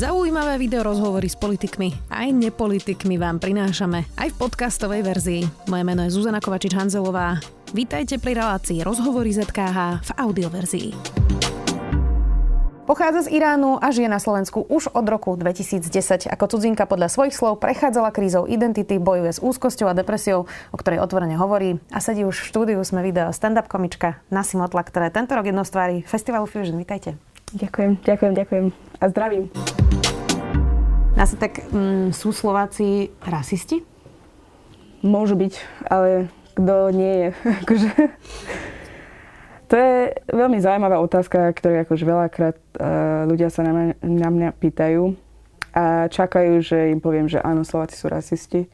Zaujímavé video rozhovory s politikmi aj nepolitikmi vám prinášame aj v podcastovej verzii. Moje meno je Zuzana Kovačič-Hanzelová. Vítajte pri relácii Rozhovory ZKH v audioverzii. Pochádza z Iránu a žije na Slovensku už od roku 2010. Ako cudzinka podľa svojich slov prechádzala krízou identity, bojuje s úzkosťou a depresiou, o ktorej otvorene hovorí. A sedí už v štúdiu sme video stand-up komička Nasi Motla, ktoré tento rok jedno z Festivalu Fusion. Vítajte. Ďakujem, ďakujem, ďakujem. A zdravím. Asi tak mm, sú Slováci rasisti? Môžu byť, ale kto nie je. akože, to je veľmi zaujímavá otázka, ktorú akože veľakrát uh, ľudia sa na mňa, na mňa pýtajú a čakajú, že im poviem, že áno, Slováci sú rasisti.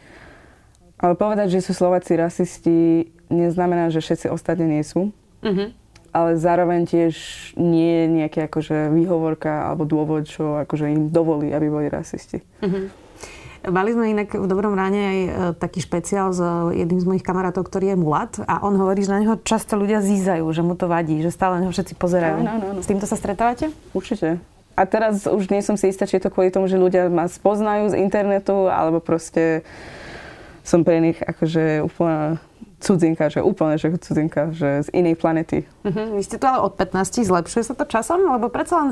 Ale povedať, že sú Slováci rasisti, neznamená, že všetci ostatní nie sú. Uh-huh. Ale zároveň tiež nie je nejaká akože výhovorka alebo dôvod, čo akože im dovolí, aby boli rasisti. Uh-huh. Mali sme inak v Dobrom ráne aj e, taký špeciál s jedným z mojich kamarátov, ktorý je mulat a on hovorí, že na neho často ľudia zízajú, že mu to vadí, že stále na neho všetci pozerajú. No, no, no. S týmto sa stretávate? Určite. A teraz už nie som si istá, či je to kvôli tomu, že ľudia ma spoznajú z internetu, alebo proste som pre nich akože úplne cudzinka, že úplne, že cudzinka, že z inej planety. Uh-huh. Vy ste tu ale od 15, zlepšuje sa to časom? Lebo predsa len,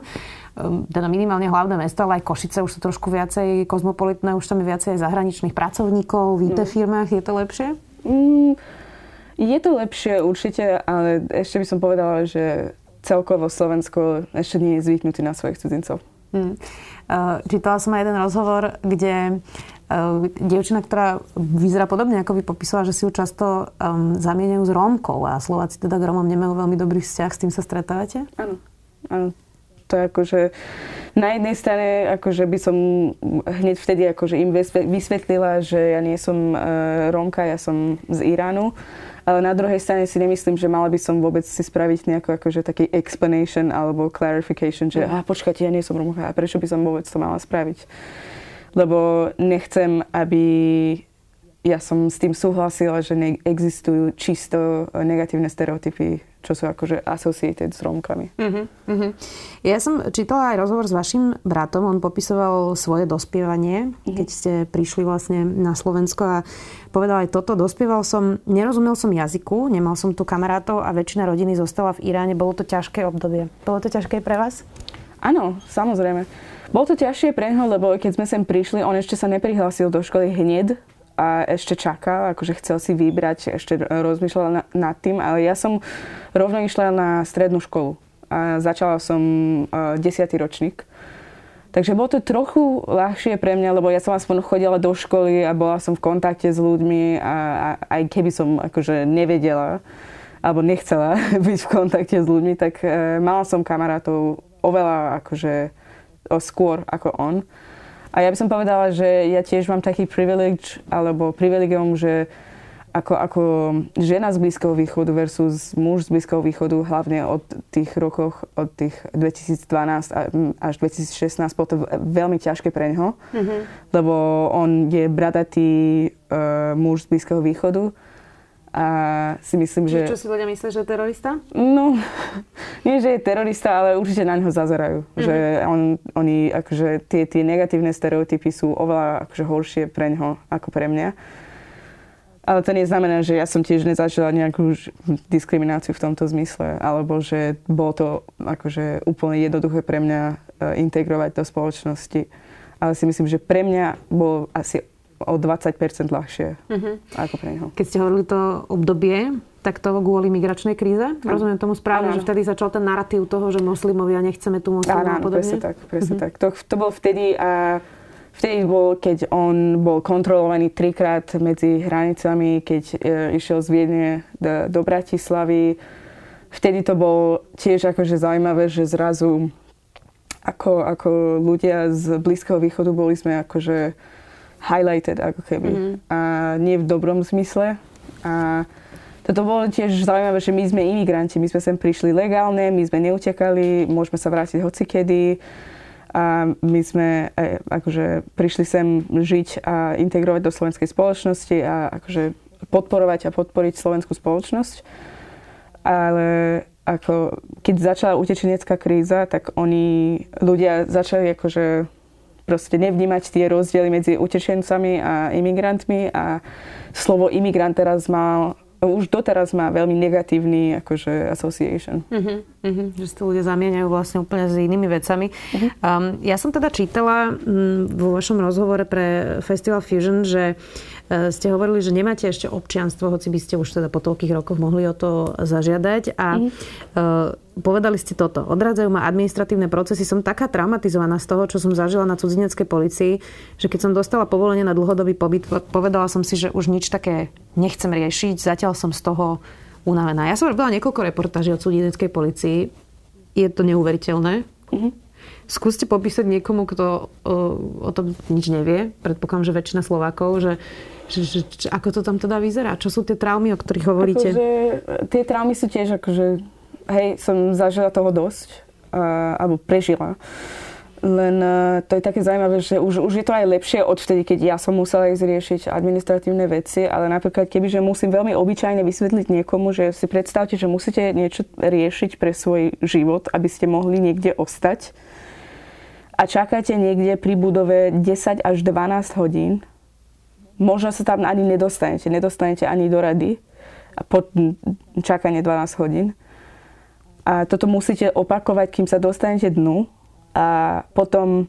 um, teda minimálne hlavné mesto, ale aj Košice už sú trošku viacej kozmopolitné, už tam je viacej zahraničných pracovníkov v IT no. firmách. Je to lepšie? Mm, je to lepšie určite, ale ešte by som povedala, že celkovo Slovensko ešte nie je zvyknutý na svojich cudzincov. Hmm. Uh, čítala som aj jeden rozhovor, kde uh, dievčina, ktorá vyzerá podobne, ako by popisovala, že si ju často um, zamieňajú s Rómkou a Slováci teda k Rómom nemajú veľmi dobrý vzťah. S tým sa stretávate? Áno, áno. To je akože na jednej strane akože by som hneď vtedy akože im vysvetlila, že ja nie som uh, Rómka, ja som z Iránu. Ale na druhej strane si nemyslím, že mala by som vôbec si spraviť nejaký akože taký explanation alebo clarification, že a počkajte, ja nie som Rómka a prečo by som vôbec to mala spraviť. Lebo nechcem, aby ja som s tým súhlasila, že existujú čisto negatívne stereotypy čo sú akože associated s Rómkami. Uh-huh, uh-huh. Ja som čítala aj rozhovor s vašim bratom, on popisoval svoje dospievanie, uh-huh. keď ste prišli vlastne na Slovensko a povedal aj toto, dospieval som, nerozumel som jazyku, nemal som tu kamarátov a väčšina rodiny zostala v Iráne, bolo to ťažké obdobie. Bolo to ťažké pre vás? Áno, samozrejme. Bolo to ťažšie pre neho, lebo keď sme sem prišli, on ešte sa neprihlásil do školy hneď, a ešte čakal, akože chcel si vybrať, ešte rozmýšľal na, nad tým, ale ja som rovno išla na strednú školu a začala som uh, desiatý ročník. Takže bolo to trochu ľahšie pre mňa, lebo ja som aspoň chodila do školy a bola som v kontakte s ľuďmi a, a aj keby som akože nevedela alebo nechcela byť v kontakte s ľuďmi, tak uh, mala som kamarátov oveľa akože skôr ako on. A ja by som povedala, že ja tiež mám taký privilege, alebo privilegium, že ako, ako žena z Blízkeho východu versus muž z Blízkeho východu, hlavne od tých rokoch, od tých 2012 až 2016, bolo to veľmi ťažké pre neho, mm-hmm. lebo on je bradatý uh, muž z Blízkeho východu a si myslím, že... Čo si ľudia myslia, že je terorista? No, nie, že je terorista, ale určite na neho zazerajú. Mm-hmm. Že on, oni, akože tie, tie negatívne stereotypy sú oveľa akože horšie pre neho ako pre mňa. Ale to neznamená, že ja som tiež nezažila nejakú diskrimináciu v tomto zmysle, alebo že bolo to akože úplne jednoduché pre mňa e, integrovať do spoločnosti. Ale si myslím, že pre mňa bol asi o 20% ľahšie uh-huh. ako pre neho. Keď ste hovorili to obdobie, tak to kvôli migračnej kríze? Ano. Rozumiem tomu správne, ano. že vtedy začal ten narratív toho, že moslimovia nechceme tu moslimov a podobne? presne tak. Presne uh-huh. tak. To, to bol vtedy a vtedy bol, keď on bol kontrolovaný trikrát medzi hranicami, keď e, išiel z Viedne do, do Bratislavy. Vtedy to bol tiež akože zaujímavé, že zrazu ako, ako ľudia z Blízkeho východu boli sme akože highlighted ako keby. Mm-hmm. A nie v dobrom zmysle. A toto bolo tiež zaujímavé, že my sme imigranti, my sme sem prišli legálne, my sme neutekali, môžeme sa vrátiť hocikedy. A my sme e, akože prišli sem žiť a integrovať do slovenskej spoločnosti a akože podporovať a podporiť slovenskú spoločnosť. Ale ako, keď začala utečenecká kríza, tak oni, ľudia začali akože proste nevnímať tie rozdiely medzi utečencami a imigrantmi a slovo imigrant teraz mal už doteraz má veľmi negatívny akože association. Uh-huh, uh-huh, že si to ľudia zamieňajú vlastne úplne s inými vecami. Uh-huh. Um, ja som teda čítala um, vo vašom rozhovore pre Festival Fusion, že uh, ste hovorili, že nemáte ešte občianstvo, hoci by ste už teda po toľkých rokoch mohli o to zažiadať. A uh, povedali ste toto. Odrádzajú ma administratívne procesy. Som taká traumatizovaná z toho, čo som zažila na cudzineckej policii, že keď som dostala povolenie na dlhodobý pobyt, povedala som si, že už nič také nechcem riešiť. Zatiaľ som z toho unavená. Ja som robila niekoľko reportáží o cudzineckej policii. Je to neuveriteľné. Mm-hmm. Skúste popísať niekomu, kto o, o tom nič nevie. Predpokladám, že väčšina Slovákov, že, že, že, že ako to tam teda vyzerá? Čo sú tie traumy, o ktorých hovoríte? Akože, tie traumy sú tiež akože hej, som zažila toho dosť, uh, alebo prežila. Len to je také zaujímavé, že už, už je to aj lepšie od vtedy, keď ja som musela ísť riešiť administratívne veci, ale napríklad kebyže musím veľmi obyčajne vysvetliť niekomu, že si predstavte, že musíte niečo riešiť pre svoj život, aby ste mohli niekde ostať a čakáte niekde pri budove 10 až 12 hodín, možno sa tam ani nedostanete, nedostanete ani do rady po čakanie 12 hodín a toto musíte opakovať, kým sa dostanete dnu. A potom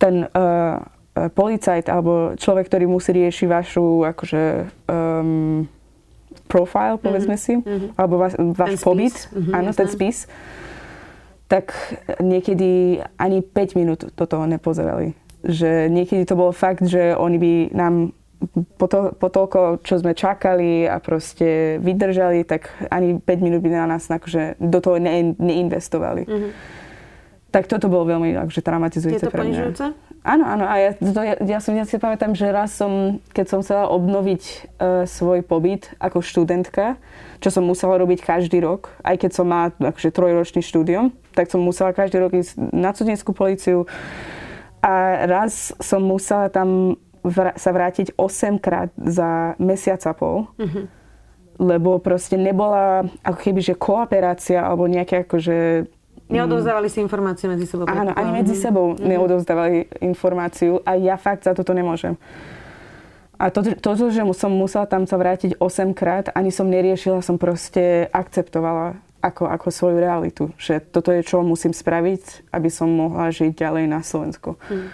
ten uh, policajt alebo človek, ktorý musí riešiť vašu akože, um, profile, povedzme mm-hmm. si, mm-hmm. alebo váš, váš pobyt, mm-hmm, áno, ten spis, tak niekedy ani 5 minút do toho nepozerali. Že niekedy to bolo fakt, že oni by nám po, to, po toľko, čo sme čakali a proste vydržali, tak ani 5 minút by na nás akože do toho ne, neinvestovali. Mm-hmm. Tak toto bolo veľmi akože, traumatizujúce pre mňa. ponižujúce? Áno, áno. A ja, to, ja, ja, som, ja si pamätám, že raz som, keď som chcela obnoviť uh, svoj pobyt ako študentka, čo som musela robiť každý rok, aj keď som mala akože, trojročný štúdium, tak som musela každý rok ísť na cudenskú policiu. A raz som musela tam vr- sa vrátiť 8 krát za mesiac a pol. Mm-hmm. Lebo proste nebola ako keby, že kooperácia alebo nejaké akože Neodovzdávali si informácie medzi sebou. Áno, ani medzi sebou mm-hmm. neodovzdávali informáciu a ja fakt za toto nemôžem. A toto, to, že som musela tam sa vrátiť 8 krát, ani som neriešila, som proste akceptovala ako, ako svoju realitu. Že toto je, čo musím spraviť, aby som mohla žiť ďalej na Slovensku. Mm.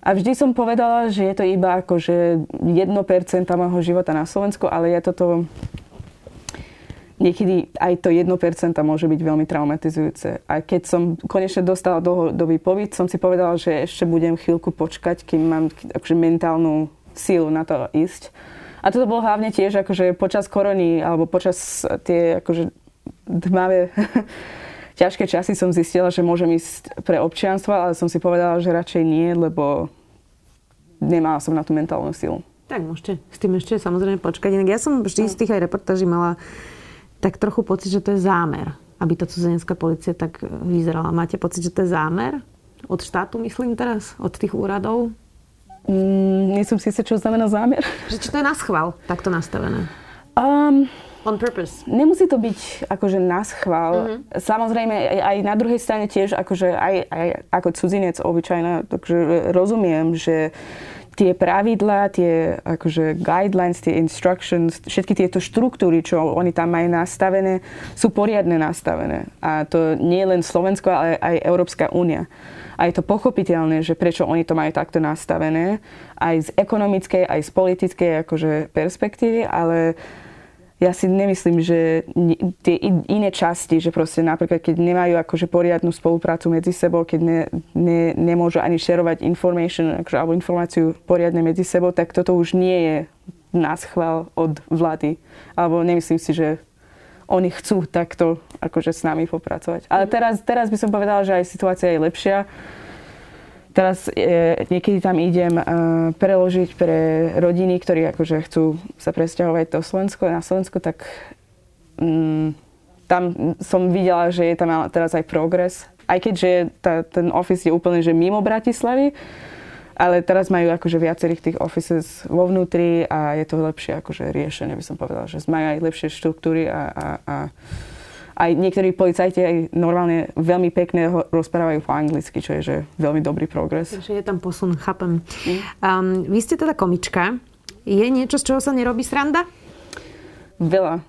A vždy som povedala, že je to iba akože 1% môjho života na Slovensku, ale je toto... Niekedy aj to 1% môže byť veľmi traumatizujúce. A keď som konečne dostala dlhodobý pobyt, som si povedala, že ešte budem chvíľku počkať, kým mám akože mentálnu sílu na to ísť. A toto bolo hlavne tiež akože počas korony, alebo počas tie akože tmavé ťažké časy som zistila, že môžem ísť pre občianstvo, ale som si povedala, že radšej nie, lebo nemala som na tú mentálnu silu. Tak môžete s tým ešte samozrejme počkať. Inak ja som vždy z tých aj reportáží mala tak trochu pocit, že to je zámer, aby tá cudzinecká policia tak vyzerala. Máte pocit, že to je zámer? Od štátu myslím teraz? Od tých úradov? Mm, nie som si čo znamená zámer. Že či to je na schvál takto nastavené? Um, On purpose. Nemusí to byť akože na schvál. Mm-hmm. Samozrejme, aj na druhej strane tiež akože aj, aj ako cudzinec obyčajná, takže rozumiem, že tie pravidlá, tie akože guidelines, tie instructions, všetky tieto štruktúry, čo oni tam majú nastavené, sú poriadne nastavené. A to nie len Slovensko, ale aj Európska únia. A je to pochopiteľné, že prečo oni to majú takto nastavené, aj z ekonomickej, aj z politickej akože perspektívy, ale ja si nemyslím, že tie iné časti, že proste napríklad, keď nemajú akože poriadnu spoluprácu medzi sebou, keď ne, ne, nemôžu ani šerovať information, akože, alebo informáciu poriadne medzi sebou, tak toto už nie je na schvál od vlády. Alebo nemyslím si, že oni chcú takto akože s nami popracovať. Ale mhm. teraz, teraz by som povedala, že aj situácia je lepšia Teraz e, niekedy tam idem e, preložiť pre rodiny, ktorí akože chcú sa presťahovať do Slovensko, na Slovensko, tak mm, tam som videla, že je tam teraz aj progres. Aj keďže tá, ten office je úplne že mimo Bratislavy, ale teraz majú akože viacerých tých offices vo vnútri a je to lepšie akože riešenie, by som povedala, že majú aj lepšie štruktúry a, a, a aj niektorí policajti aj normálne veľmi pekne rozprávajú po anglicky, čo je že veľmi dobrý progres. Takže je tam posun, chápem. Um, vy ste teda komička. Je niečo, z čoho sa nerobí sranda? Veľa.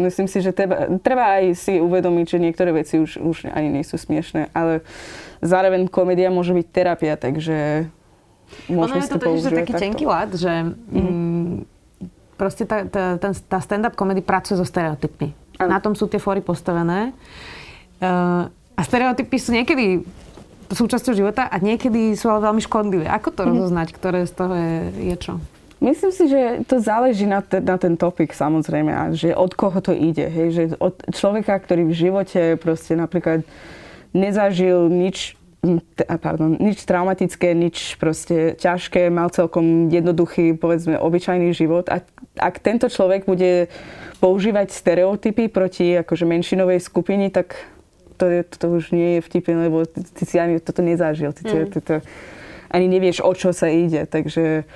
Myslím si, že treba, treba aj si uvedomiť, že niektoré veci už, už ani nie sú smiešné, ale zároveň komédia môže byť terapia, takže môžeme ono je to, to taký takto. tenký lad, že mm-hmm. proste tá, tá, tá stand-up komedy pracuje so stereotypmi. Ano. Na tom sú tie fóry postavené. Uh, a stereotypy sú niekedy súčasťou života a niekedy sú ale veľmi škodlivé. Ako to mm-hmm. rozoznať, ktoré z toho je, je čo? Myslím si, že to záleží na, te, na ten topik samozrejme a že od koho to ide. Hej? Že od človeka, ktorý v živote proste napríklad nezažil nič, pardon, nič traumatické, nič proste ťažké, mal celkom jednoduchý, povedzme, obyčajný život. A ak tento človek bude používať stereotypy proti akože menšinovej skupine, tak to, je, to už nie je vtipné, lebo ty, si ani toto nezažil. Ty, mm. ty, ty, ani nevieš, o čo sa ide. Takže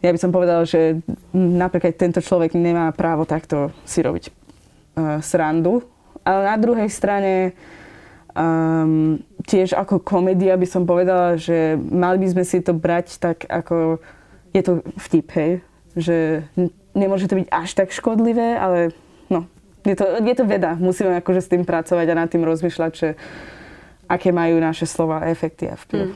ja by som povedala, že napríklad tento človek nemá právo takto si robiť uh, srandu. Ale na druhej strane um, tiež ako komédia by som povedala, že mali by sme si to brať tak ako je to vtip, hej? Že nemôže to byť až tak škodlivé, ale no, je to, je to veda. Musíme akože s tým pracovať a nad tým rozmýšľať, že aké majú naše slova efekty a vplyv. Mm.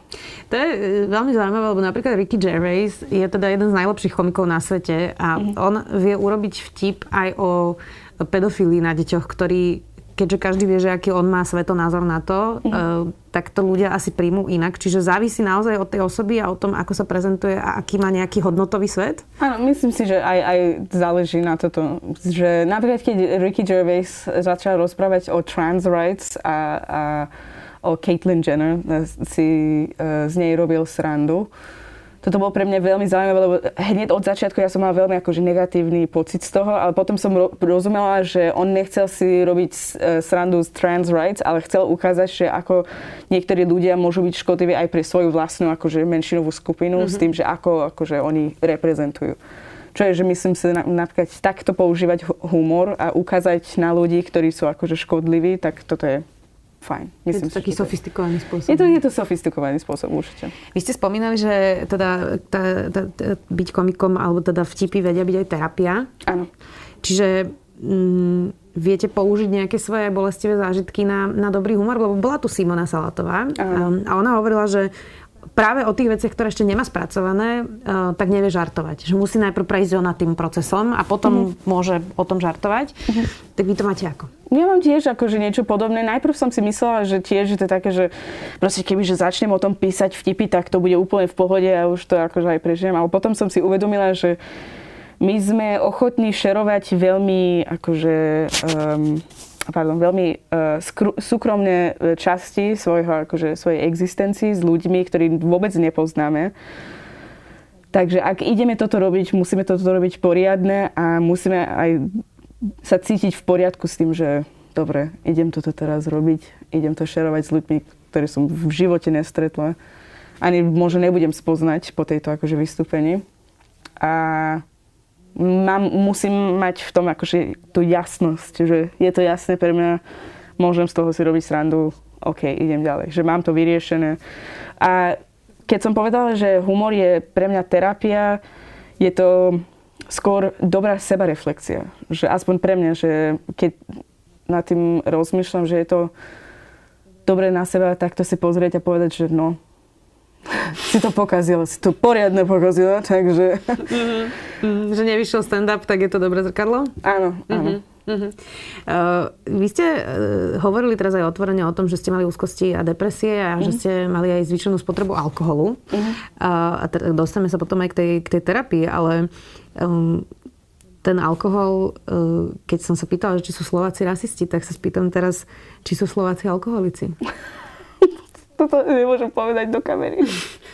To je e, veľmi zaujímavé, lebo napríklad Ricky Gervais je teda jeden z najlepších komikov na svete a mm. on vie urobiť vtip aj o pedofílii na deťoch, ktorý keďže každý vie, že aký on má svetonázor na to, mm. tak to ľudia asi príjmú inak. Čiže závisí naozaj od tej osoby a o tom, ako sa prezentuje a aký má nejaký hodnotový svet? Áno, myslím si, že aj, aj záleží na toto. Že napríklad, keď Ricky Gervais začal rozprávať o trans rights a, a o Caitlyn Jenner, e, si uh, z nej robil srandu. Toto bolo pre mňa veľmi zaujímavé, lebo hneď od začiatku ja som mal veľmi akože negatívny pocit z toho, ale potom som ro- rozumela, že on nechcel si robiť uh, srandu z trans rights, ale chcel ukázať, že ako niektorí ľudia môžu byť škodliví aj pre svoju vlastnú akože menšinovú skupinu mm-hmm. s tým, že ako akože oni reprezentujú. Čo je, že myslím si napríklad takto používať humor a ukázať na ľudí, ktorí sú akože škodliví, tak toto je fajn. Myslím je to si, taký sofistikovaný spôsob. Je to, je to sofistikovaný spôsob, určite. Vy ste spomínali, že teda tá, tá, tá, byť komikom, alebo teda vtipy vedia byť aj terapia. Áno. Čiže mm, viete použiť nejaké svoje bolestivé zážitky na, na dobrý humor? Lebo bola tu Simona Salatová a, a ona hovorila, že práve o tých veciach, ktoré ešte nemá spracované, uh, tak nevie žartovať. Že musí najprv prejsť ona tým procesom a potom mm. môže o tom žartovať. Mm. Tak vy to máte ako? Ja mám tiež akože niečo podobné. Najprv som si myslela, že tiež je to také, že proste keby že začnem o tom písať vtipy, tak to bude úplne v pohode a už to akože aj prežijem. Ale potom som si uvedomila, že my sme ochotní šerovať veľmi akože um, pardon, veľmi uh, skru, súkromné e, časti svojho, akože, svojej existencii s ľuďmi, ktorí vôbec nepoznáme. Takže ak ideme toto robiť, musíme toto robiť poriadne a musíme aj sa cítiť v poriadku s tým, že dobre, idem toto teraz robiť, idem to šerovať s ľuďmi, ktorí som v živote nestretla. Ani možno nebudem spoznať po tejto akože vystúpení. A mám, musím mať v tom akože tú jasnosť, že je to jasné pre mňa, môžem z toho si robiť srandu, OK, idem ďalej, že mám to vyriešené. A keď som povedala, že humor je pre mňa terapia, je to skôr dobrá sebareflexia. Že aspoň pre mňa, že keď nad tým rozmýšľam, že je to dobré na seba takto si pozrieť a povedať, že no, si to pokazila, si to poriadne pokazila, takže... Mm-hmm. Že nevyšiel stand-up, tak je to dobré zrkadlo? Áno, áno. Mm-hmm. Uh-huh. Uh, vy ste uh, hovorili teraz aj otvorene o tom, že ste mali úzkosti a depresie a uh-huh. že mhm. ste mali aj zvýšenú spotrebu alkoholu. Uh-huh. Uh, a t- dostaneme sa potom aj k tej, k tej terapii, ale um, ten alkohol, uh, keď som sa pýtala, či sú Slováci rasisti, tak sa spýtam teraz, či sú Slováci alkoholici. toto nemôžem povedať do kamery.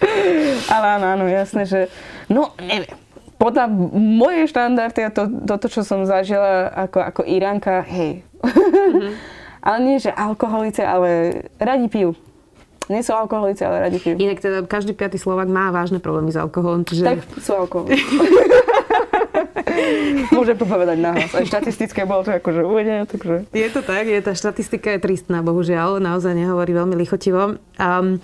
Ale áno, áno, jasné, že... No, neviem. Podľa mojej štandardy a to, toto, čo som zažila ako, ako Iránka, hej. Mm-hmm. ale nie, že alkoholice, ale radi pijú. Nie sú alkoholici, ale radi pijú. Inak teda každý piatý Slovak má vážne problémy s alkoholom. Čiže... Tak sú alkoholici. Môžem to povedať nahlas. Aj štatistické bolo to akože uvedené, takže... Je to tak, je, tá štatistika je tristná, bohužiaľ. Naozaj nehovorí veľmi lichotivo. Um,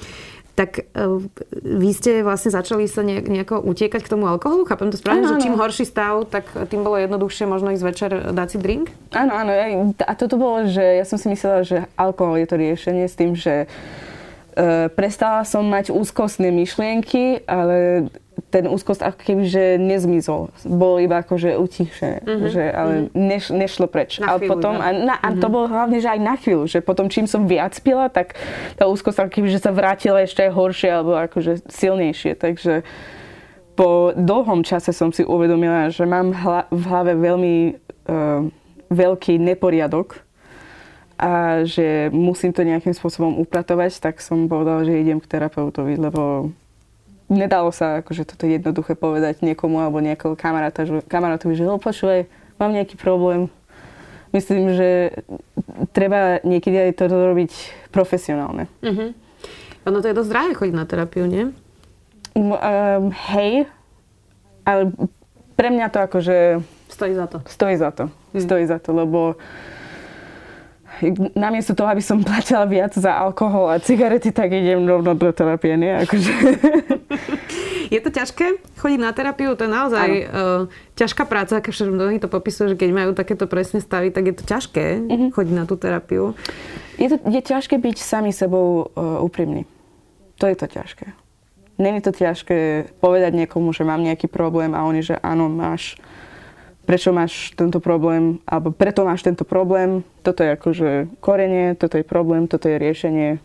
tak uh, vy ste vlastne začali sa nejako utiekať k tomu alkoholu? Chápem to správne, že čím horší stav, tak tým bolo jednoduchšie možno ísť večer dať si drink? Áno, áno. A toto bolo, že ja som si myslela, že alkohol je to riešenie s tým, že uh, prestala som mať úzkostné myšlienky, ale ten úzkost ako keby, že nezmizol. Bol iba akože utichšie, mm-hmm. že, ale mm-hmm. neš, nešlo preč. Na chvíľu, a potom, a, na, a mm-hmm. to bolo hlavne, že aj na chvíľu, že potom čím som viac pila, tak tá úzkosť ako keby, že sa vrátila ešte aj horšie alebo akože silnejšie. Takže po dlhom čase som si uvedomila, že mám hla, v hlave veľmi uh, veľký neporiadok a že musím to nejakým spôsobom upratovať, tak som povedala, že idem k terapeutovi, lebo nedalo sa akože toto jednoduché povedať niekomu alebo nejakého kamaráta, že, kamarátovi, že no počúvaj, mám nejaký problém. Myslím, že treba niekedy aj toto robiť profesionálne. Uh-huh. Ono to je dosť drahé chodiť na terapiu, nie? Um, hej, ale pre mňa to akože... Stojí za to. Stojí za to. Hmm. Stojí za to, lebo namiesto toho, aby som platila viac za alkohol a cigarety, tak idem rovno do terapie, nie? Akože. Je to ťažké chodiť na terapiu? To je naozaj uh, ťažká práca, keď mnohí to popisujú, že keď majú takéto presne stavy, tak je to ťažké uh-huh. chodiť na tú terapiu. Je, to, je ťažké byť sami sebou uh, úprimný. To je to ťažké. Není to ťažké povedať niekomu, že mám nejaký problém a oni, že áno, máš prečo máš tento problém, alebo preto máš tento problém, toto je akože korenie, toto je problém, toto je riešenie.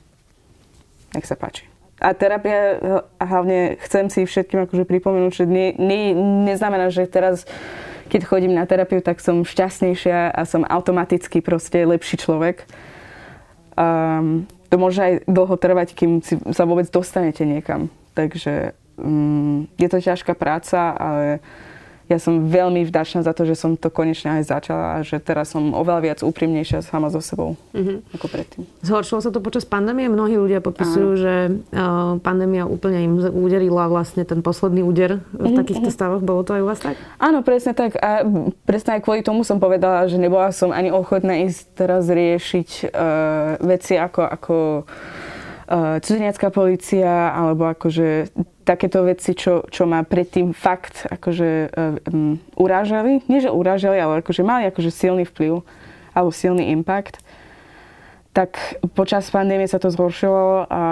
Nech sa páči. A terapia, hlavne chcem si všetkým akože pripomenúť, že nie, nie, neznamená, že teraz, keď chodím na terapiu, tak som šťastnejšia a som automaticky proste lepší človek. Um, to môže aj dlho trvať, kým si sa vôbec dostanete niekam. Takže um, je to ťažká práca, ale ja som veľmi vďačná za to, že som to konečne aj začala a že teraz som oveľa viac úprimnejšia sama so sebou mm-hmm. ako predtým. Zhoršilo sa to počas pandémie? Mnohí ľudia popisujú, že uh, pandémia úplne im uderila vlastne ten posledný úder v mm-hmm. takýchto mhm. stavoch. Bolo to aj u vás tak? Áno, presne tak. A presne aj kvôli tomu som povedala, že nebola som ani ochotná ísť teraz riešiť uh, veci ako, ako uh, cudziniacká policia alebo akože takéto veci, čo, čo ma predtým fakt akože um, urážali. Nie, že urážali, ale akože mali akože silný vplyv alebo silný impact. Tak počas pandémie sa to zhoršilo a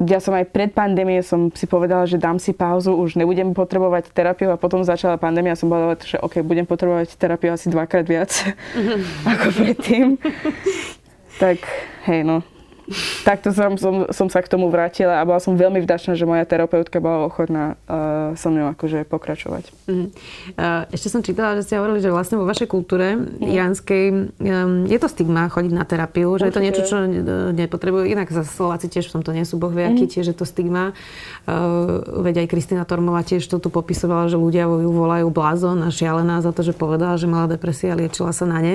ja som aj pred pandémiou som si povedala, že dám si pauzu, už nebudem potrebovať terapiu a potom začala pandémia a som povedala, že OK, budem potrebovať terapiu asi dvakrát viac ako predtým. tak hej no, takto som, som, som sa k tomu vrátila a bola som veľmi vďačná, že moja terapeutka bola ochotná uh, so mnou akože pokračovať. Uh-huh. Uh, ešte som čítala, že ste hovorili, že vlastne vo vašej kultúre uh-huh. iránskej um, je to stigma chodiť na terapiu, že Určite. je to niečo, čo nepotrebujú. Inak za Slováci tiež v tomto nie sú bohviaky, uh-huh. tiež je to stigma. Uh, veď aj Kristina Tormová tiež to tu popisovala, že ľudia ju volajú blázon a šialená za to, že povedala, že mala depresia a liečila sa na ne.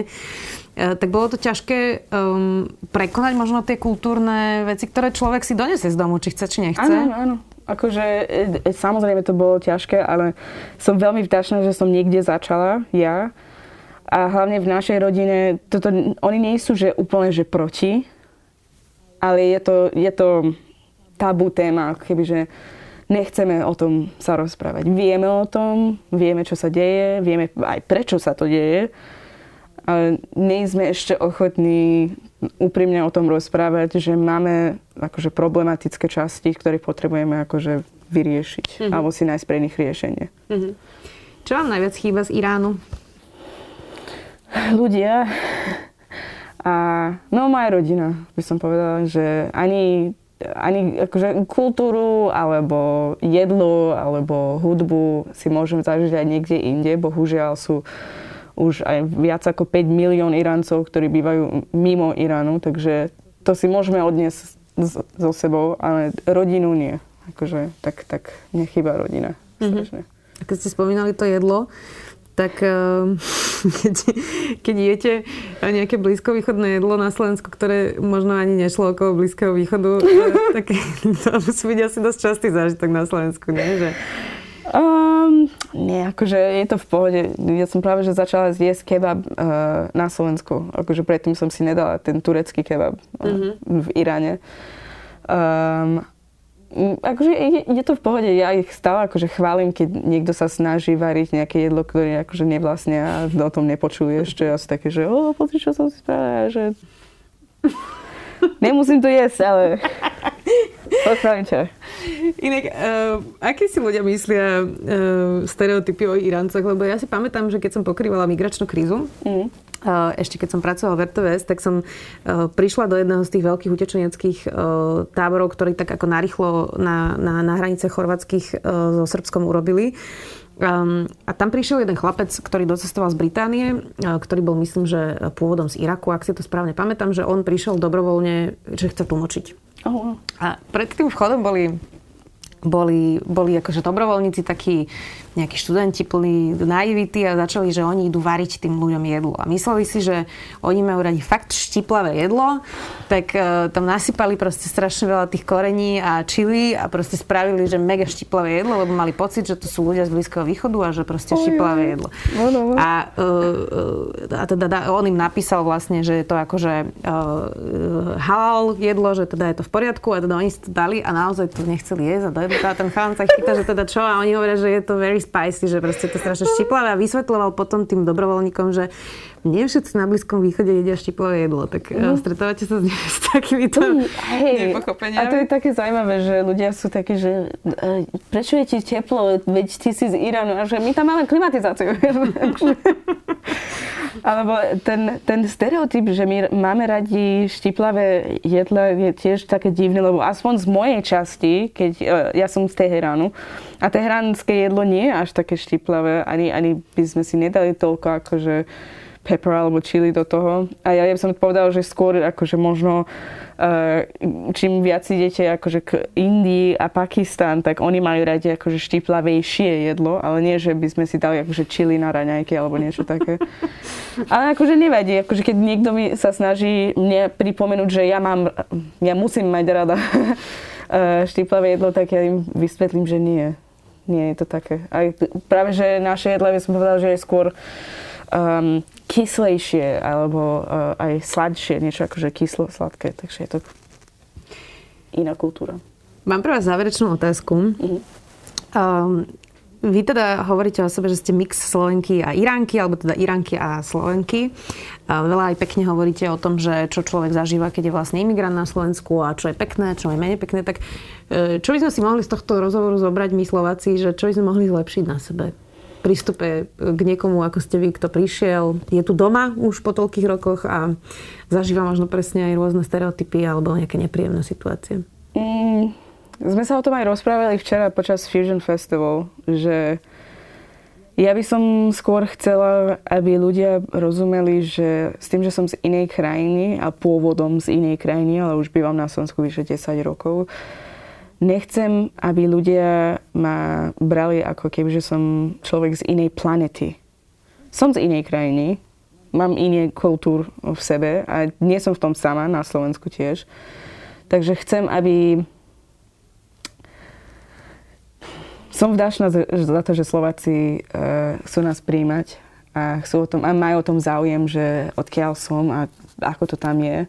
E, tak bolo to ťažké um, prekonať možno tie kultúrne veci, ktoré človek si donesie z domu, či chce, či nechce? Áno, áno. Akože e, e, samozrejme to bolo ťažké, ale som veľmi vďačná, že som niekde začala, ja. A hlavne v našej rodine, toto, oni nie sú že úplne že proti, ale je to, je to tabú téma, kebyže nechceme o tom sa rozprávať. Vieme o tom, vieme, čo sa deje, vieme aj prečo sa to deje, ale nie sme ešte ochotní úprimne o tom rozprávať, že máme akože problematické časti, ktoré potrebujeme akože vyriešiť mm-hmm. alebo si nájsť pre nich riešenie. Mm-hmm. Čo vám najviac chýba z Iránu? Ľudia a no moja rodina, by som povedala, že ani ani akože kultúru, alebo jedlo, alebo hudbu si môžem zažiť aj niekde inde. Bohužiaľ sú už aj viac ako 5 milión Iráncov, ktorí bývajú mimo Iránu, takže to si môžeme odniesť so sebou, ale rodinu nie. Akože tak, tak nechýba rodina. Mm-hmm. Keď ste spomínali to jedlo, tak ehm, keď, keď jete nejaké blízkovýchodné jedlo na Slovensku, ktoré možno ani nešlo okolo Blízkeho východu, tak to musí byť asi dosť častý zážitok na Slovensku, nie? Že... Um, Nie, akože je to v pohode. Ja som práve, že začala zjesť kebab uh, na Slovensku. Akože predtým som si nedala ten turecký kebab mm-hmm. v Iráne. Um, akože je, je to v pohode, ja ich stále akože chválim, keď niekto sa snaží variť nejaké jedlo, ktoré akože nevlastne a o tom nepočuje ešte. Ja som také, že o, pozri, čo som si spravila, že nemusím to jesť, ale Pospravím ťa. Inak, uh, aké si ľudia myslia uh, stereotypy o Iráncoch? Lebo ja si pamätám, že keď som pokrývala migračnú krízu, mm. uh, ešte keď som pracovala v RTVS, tak som uh, prišla do jedného z tých veľkých utečeneckých uh, táborov, ktorý tak ako narýchlo na, na, na hranice chorvatských uh, so Srbskom urobili. Um, a tam prišiel jeden chlapec, ktorý docestoval z Británie, uh, ktorý bol, myslím, že pôvodom z Iraku, ak si to správne pamätám, že on prišiel dobrovoľne, že chce tlmočiť. A pred tým vchodom boli boli, boli akože dobrovoľníci takí nejakí študenti plní naivity a začali, že oni idú variť tým ľuďom jedlo. A mysleli si, že oni majú radi fakt štiplavé jedlo, tak uh, tam nasypali proste strašne veľa tých korení a čili a proste spravili, že mega štiplavé jedlo, lebo mali pocit, že to sú ľudia z Blízkeho východu a že proste štiplavé jedlo. No, no, no. A, uh, a teda da, on im napísal vlastne, že je to akože uh, halal jedlo, že teda je to v poriadku a teda oni si to dali a naozaj to nechceli jesť a ten chalán sa chyta, že teda čo a oni hovoria, že je to very spicy, že proste to strašne štiplavé a vysvetloval potom tým dobrovoľníkom, že nie všetci na Blízkom východe jedia štiplavé jedlo, tak mm. stretávate sa s, s takýmito mm, nepochopeniami. A to je také zaujímavé, že ľudia sú takí, že e, prečo je ti teplo, veď ty si z Iránu a že my tam máme klimatizáciu. Alebo ten, ten stereotyp, že my máme radi štiplavé jedla je tiež také divné, lebo aspoň z mojej časti, keď uh, ja som z Teheránu a teheránske jedlo nie je až také štiplavé, ani, ani by sme si nedali toľko akože pepper alebo chili do toho. A ja, ja som povedal, že skôr akože možno uh, čím viac idete akože k Indii a Pakistan, tak oni majú radi akože štiplavejšie jedlo, ale nie, že by sme si dali akože chili na raňajky alebo niečo také. ale akože nevadí, akože keď niekto mi sa snaží mne pripomenúť, že ja mám, ja musím mať rada štiplavé jedlo, tak ja im vysvetlím, že nie. Nie je to také. Aj práve, že naše jedlo, by som povedal, že je skôr um, kyslejšie alebo uh, aj sladšie, niečo akože kyslo-sladké, takže je to iná kultúra. Mám pre vás záverečnú otázku. Mm-hmm. Um, vy teda hovoríte o sebe, že ste mix Slovenky a Iránky, alebo teda Iránky a Slovenky. Veľa aj pekne hovoríte o tom, že čo človek zažíva, keď je vlastne imigrant na Slovensku a čo je pekné, čo je menej pekné. Tak e, čo by sme si mohli z tohto rozhovoru zobrať my Slováci, že čo by sme mohli zlepšiť na sebe? Prístupe k niekomu, ako ste vy, kto prišiel, je tu doma už po toľkých rokoch a zažíva možno presne aj rôzne stereotypy alebo nejaké nepríjemné situácie? Mm, sme sa o tom aj rozprávali včera počas Fusion Festival, že ja by som skôr chcela, aby ľudia rozumeli, že s tým, že som z inej krajiny a pôvodom z inej krajiny, ale už bývam na Slovensku vyše 10 rokov, nechcem, aby ľudia ma brali ako keby, že som človek z inej planety. Som z inej krajiny, mám iný kultúr v sebe a nie som v tom sama, na Slovensku tiež. Takže chcem, aby... Som vďačná za to, že Slováci uh, chcú nás príjmať a, chcú o tom, a majú o tom záujem, že odkiaľ som a ako to tam je.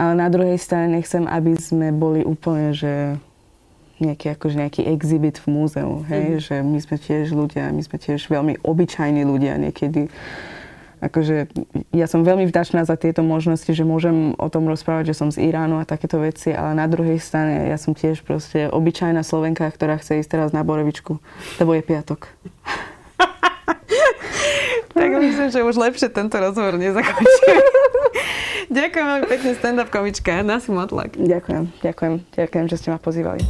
Ale na druhej strane nechcem, aby sme boli úplne, že nejaký, akože nejaký exhibit v múzeu, hej? Mm. že my sme tiež ľudia, my sme tiež veľmi obyčajní ľudia niekedy. Akože ja som veľmi vďačná za tieto možnosti, že môžem o tom rozprávať, že som z Iránu a takéto veci, ale na druhej strane ja som tiež proste obyčajná Slovenka, ktorá chce ísť teraz na Borovičku, lebo je piatok. Tak myslím, že už lepšie tento rozhovor nezakončíme. ďakujem veľmi pekne stand-up komička, Nasi Motlak. Ďakujem, ďakujem, ďakujem, že ste ma pozývali.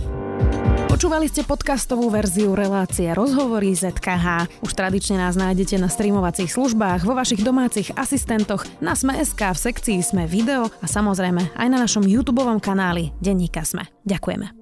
Počúvali ste podcastovú verziu relácie Rozhovory ZKH. Už tradične nás nájdete na streamovacích službách, vo vašich domácich asistentoch, na Sme.sk, v sekcii Sme video a samozrejme aj na našom YouTube kanáli Denníka Sme. Ďakujeme.